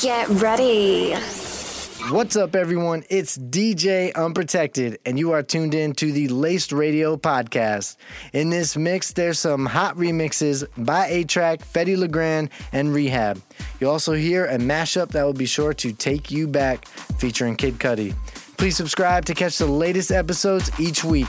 Get ready. What's up, everyone? It's DJ Unprotected, and you are tuned in to the Laced Radio podcast. In this mix, there's some hot remixes by A-Trak, Fedde Le Grand, and R3HAB. You'll also hear a mashup that will be sure to take you back, featuring Kid Cudi. Please subscribe to catch the latest episodes each week.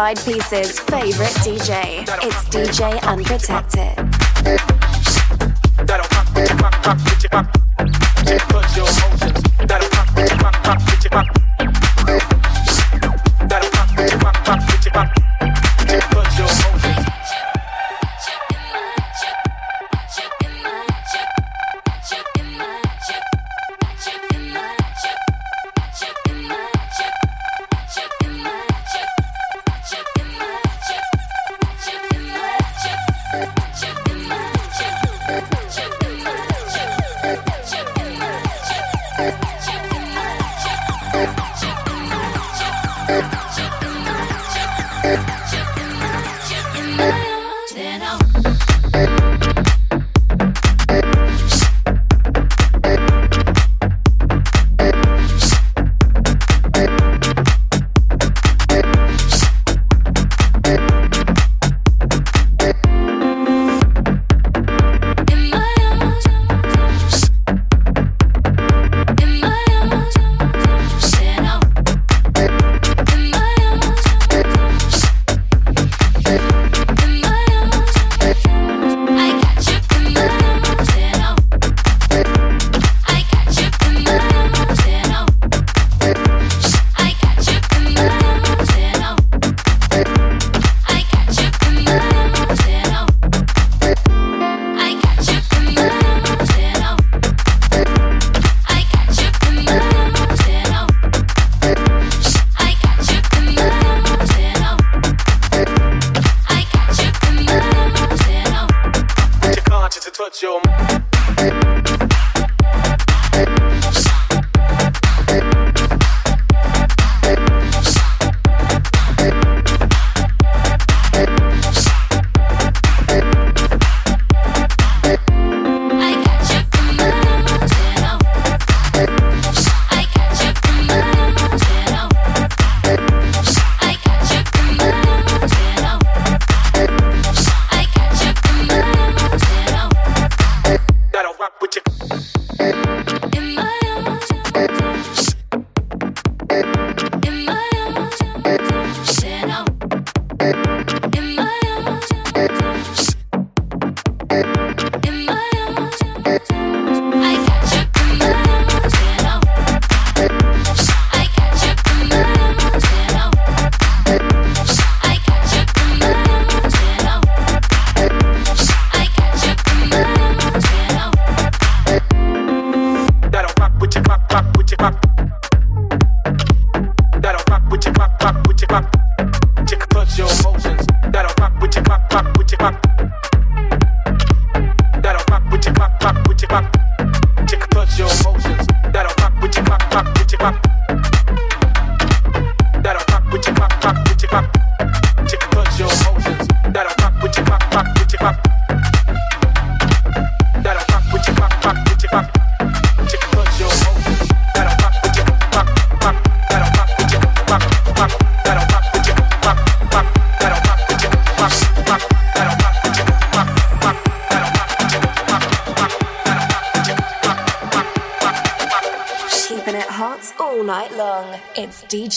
Side Piece's favorite DJ. It's DJ Unprotected.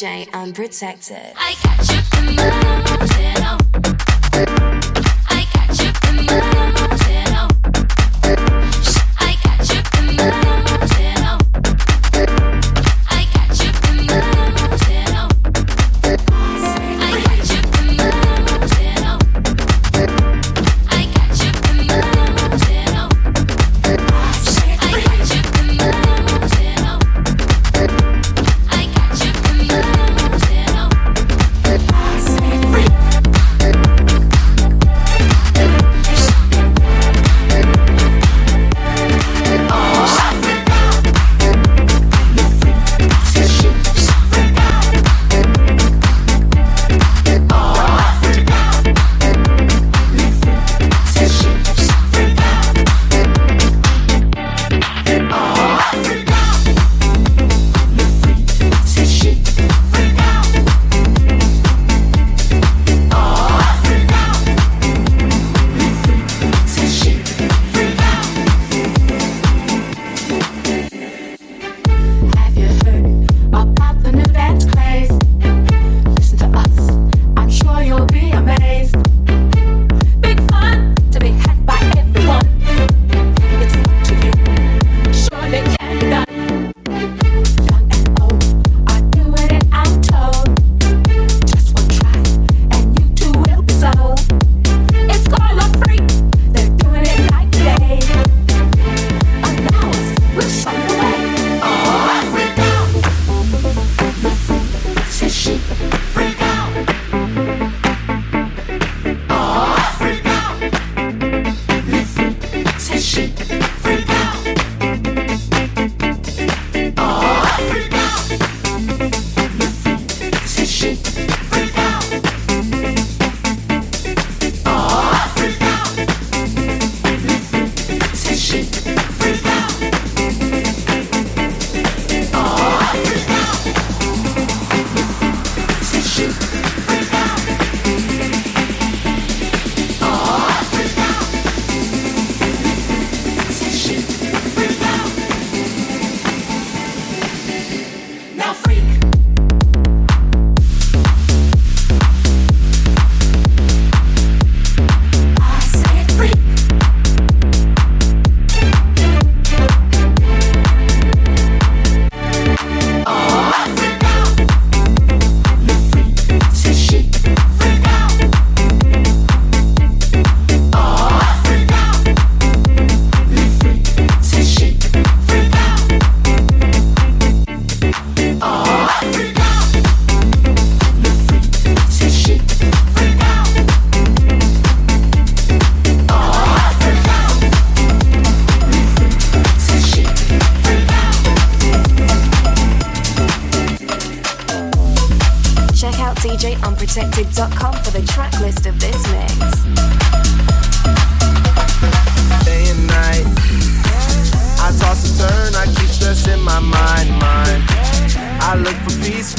DJ Unprotected. Um, I catch you in my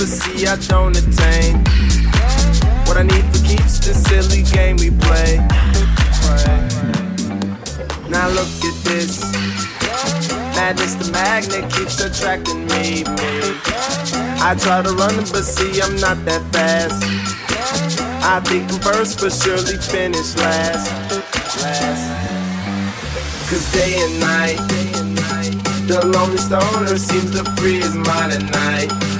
see I don't attain. What I need for keeps the silly game we play. Now look at this. Madness, the magnet keeps attracting me. I try to run, but see I'm not that fast. I think I'm first, but surely finish last. Last. Cause day and night, the lonely stoner seems to free his mind at night.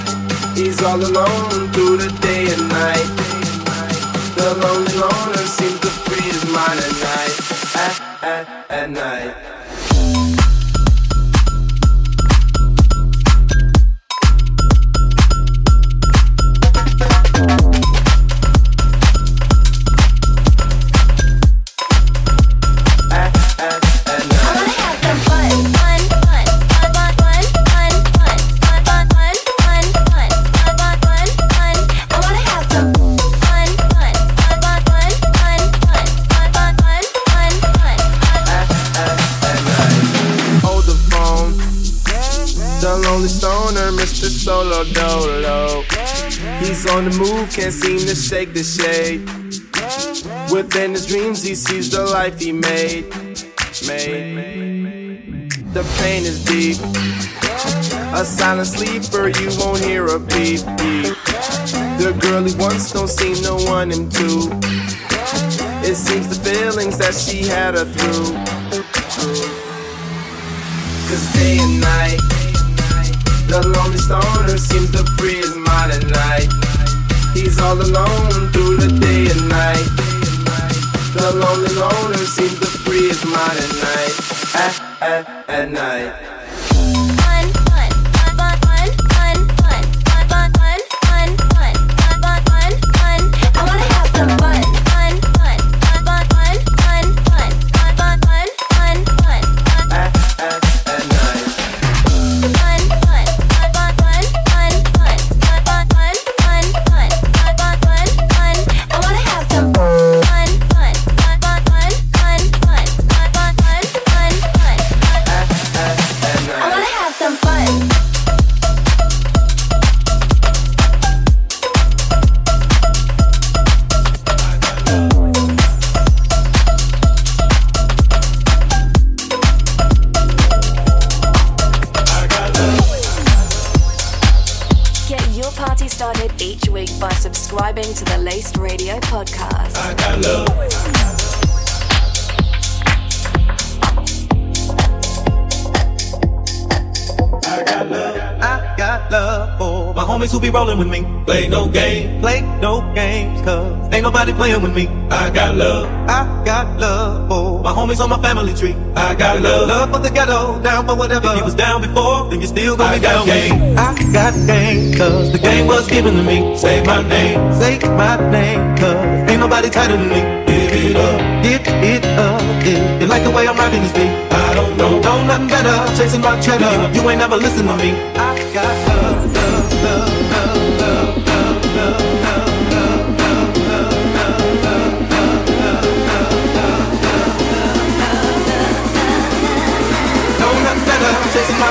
He's all alone through the day and night. The lonely loner seems to free his mind at night. At, at, at night. Dolo. He's on the move, can't seem to shake the shade. Within his dreams, he sees the life he made. Made. The pain is deep. A silent sleeper, you won't hear a beep beep. The girl he wants don't seem to want him to. It seems the feelings that she had her through. Cause day and night, the lonely stoner seems to free his mind at night. He's all alone through the day and night. The lonely loner seems to free his mind at night. At, at, at night. Play no game, play no games, cause ain't nobody playing with me. I got love, I got love for my homies on my family tree. I got love, love for the ghetto, down for whatever. If you was down before, then you still gonna be down. Game. I got game, cause the game was given to me. Say my name, say my name, cause ain't nobody tighter than me. Give it up, give it up. If you like the way I'm rocking this beat, I don't know, know nothing better. Chasing my cheddar, you ain't never listen to me. I got love, love, love,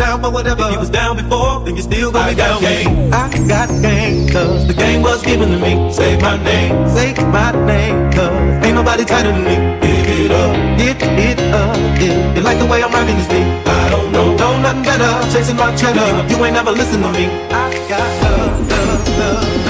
Down for whatever. If you was down before, then you still gonna be down. Game. I got game, cause the game was given to me. Say my name, say my name, cause ain't nobody tighter than me. Give it up, give it up. If you like the way I'm rocking this beat, I don't know, know nothing better. Chasing my cheddar, you ain't never listen to me. I got love, love, love.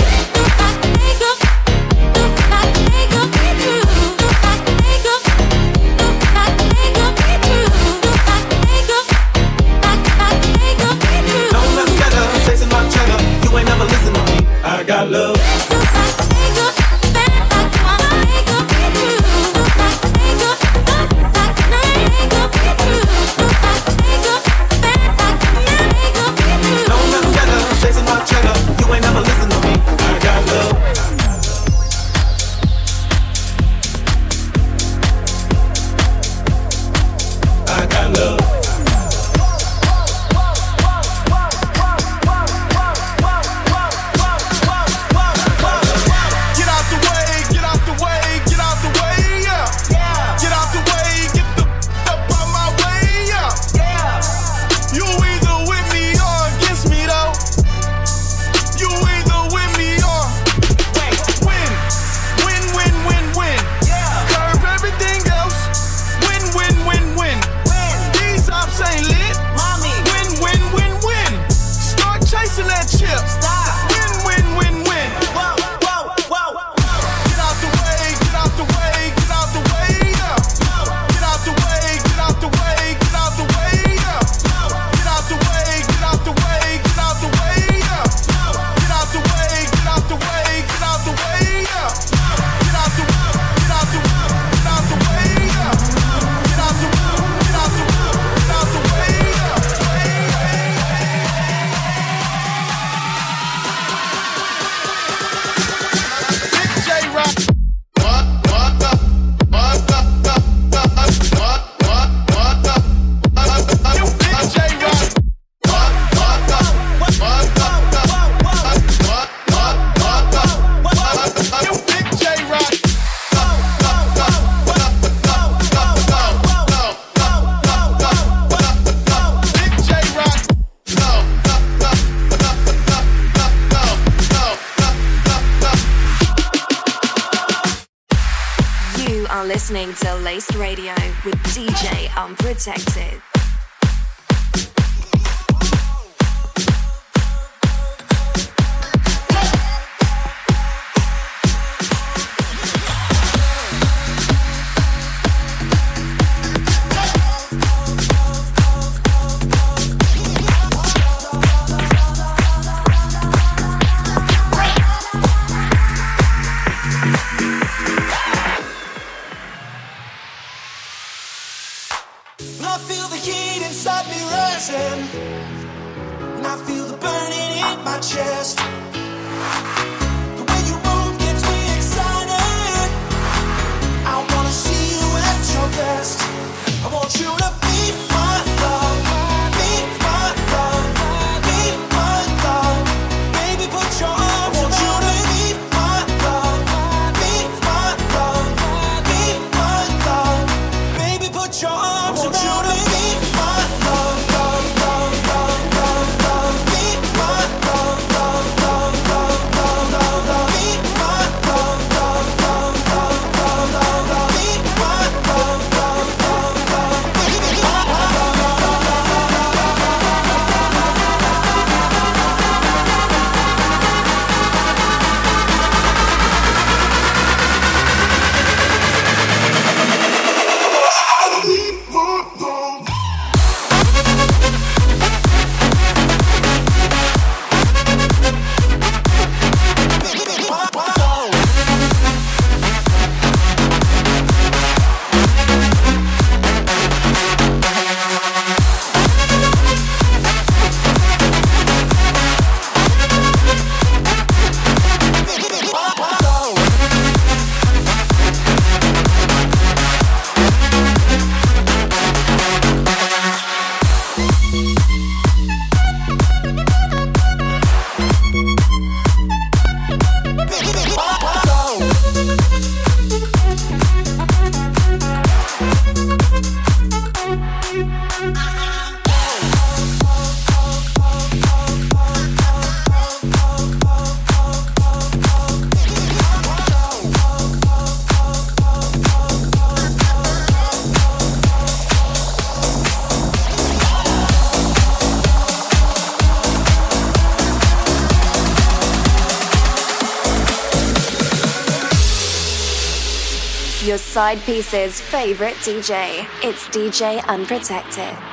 Unprotected. I'm protected. Side piece's favorite DJ. It's DJ Unprotected.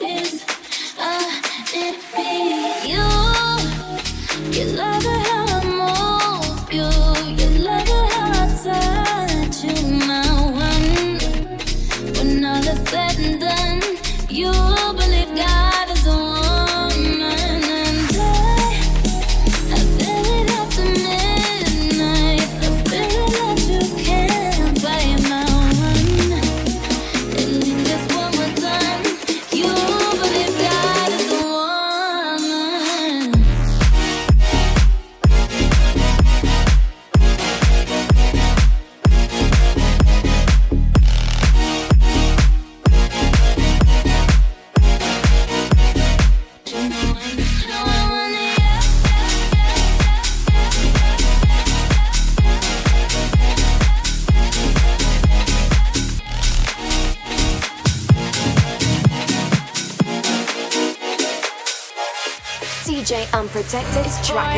Is uh, it track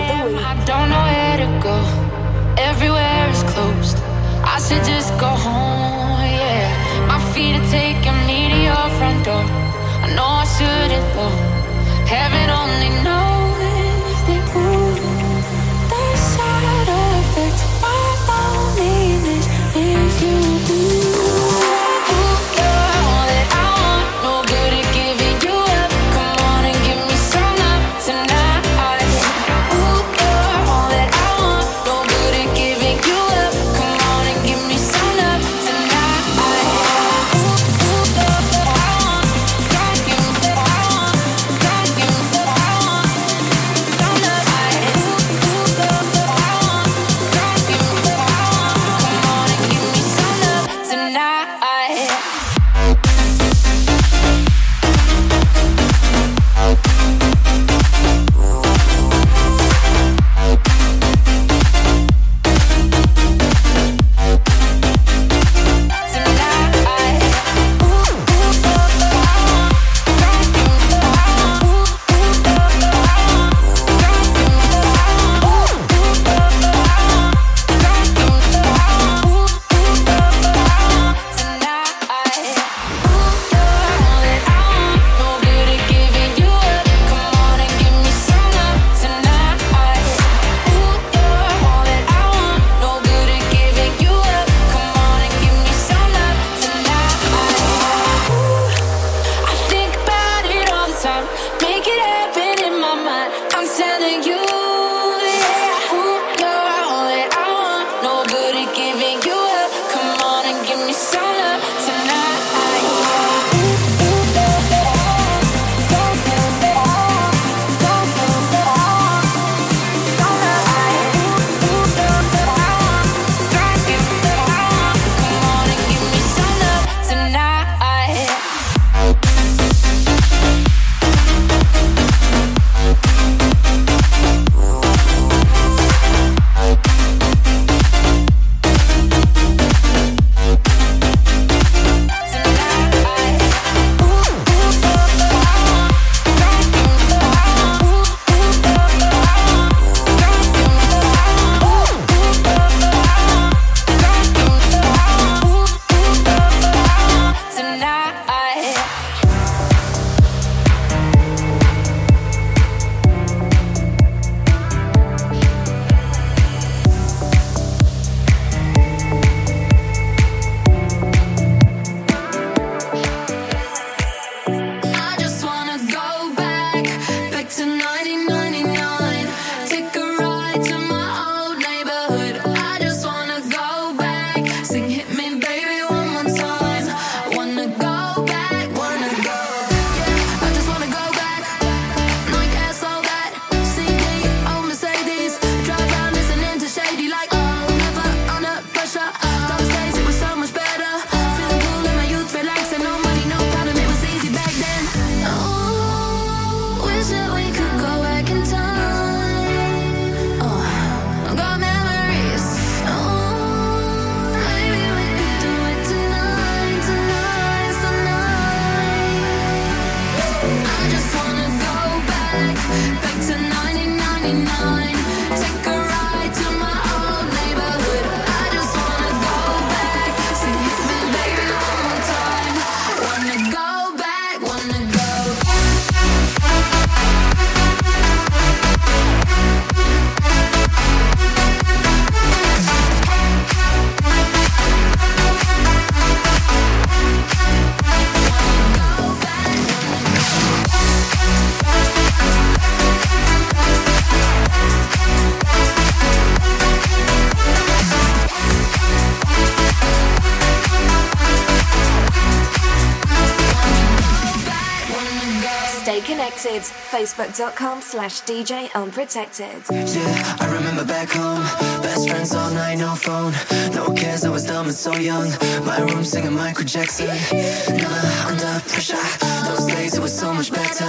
Facebook.com slash DJ Unprotected. Yeah, I remember back home. Best friends all night, no phone. No cares, I was dumb and so young. My room singing Michael Jackson. Never under pressure. Those days it was so much better.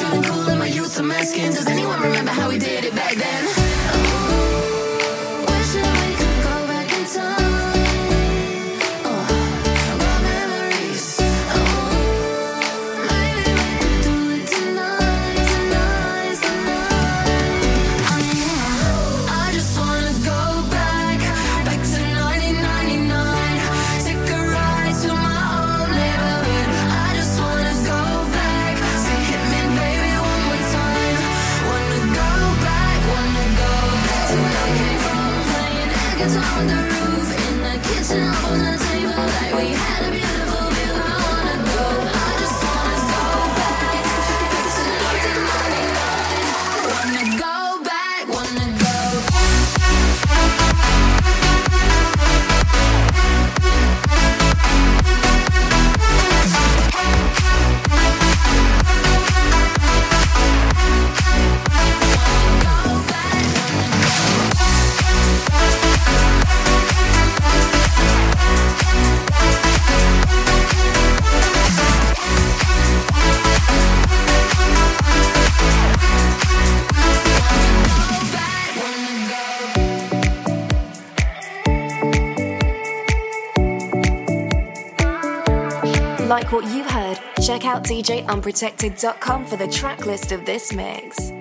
Feeling cool in my youth, I'm asking. Does anyone remember how we did it back then? DJUnprotected.com for the track list of this mix.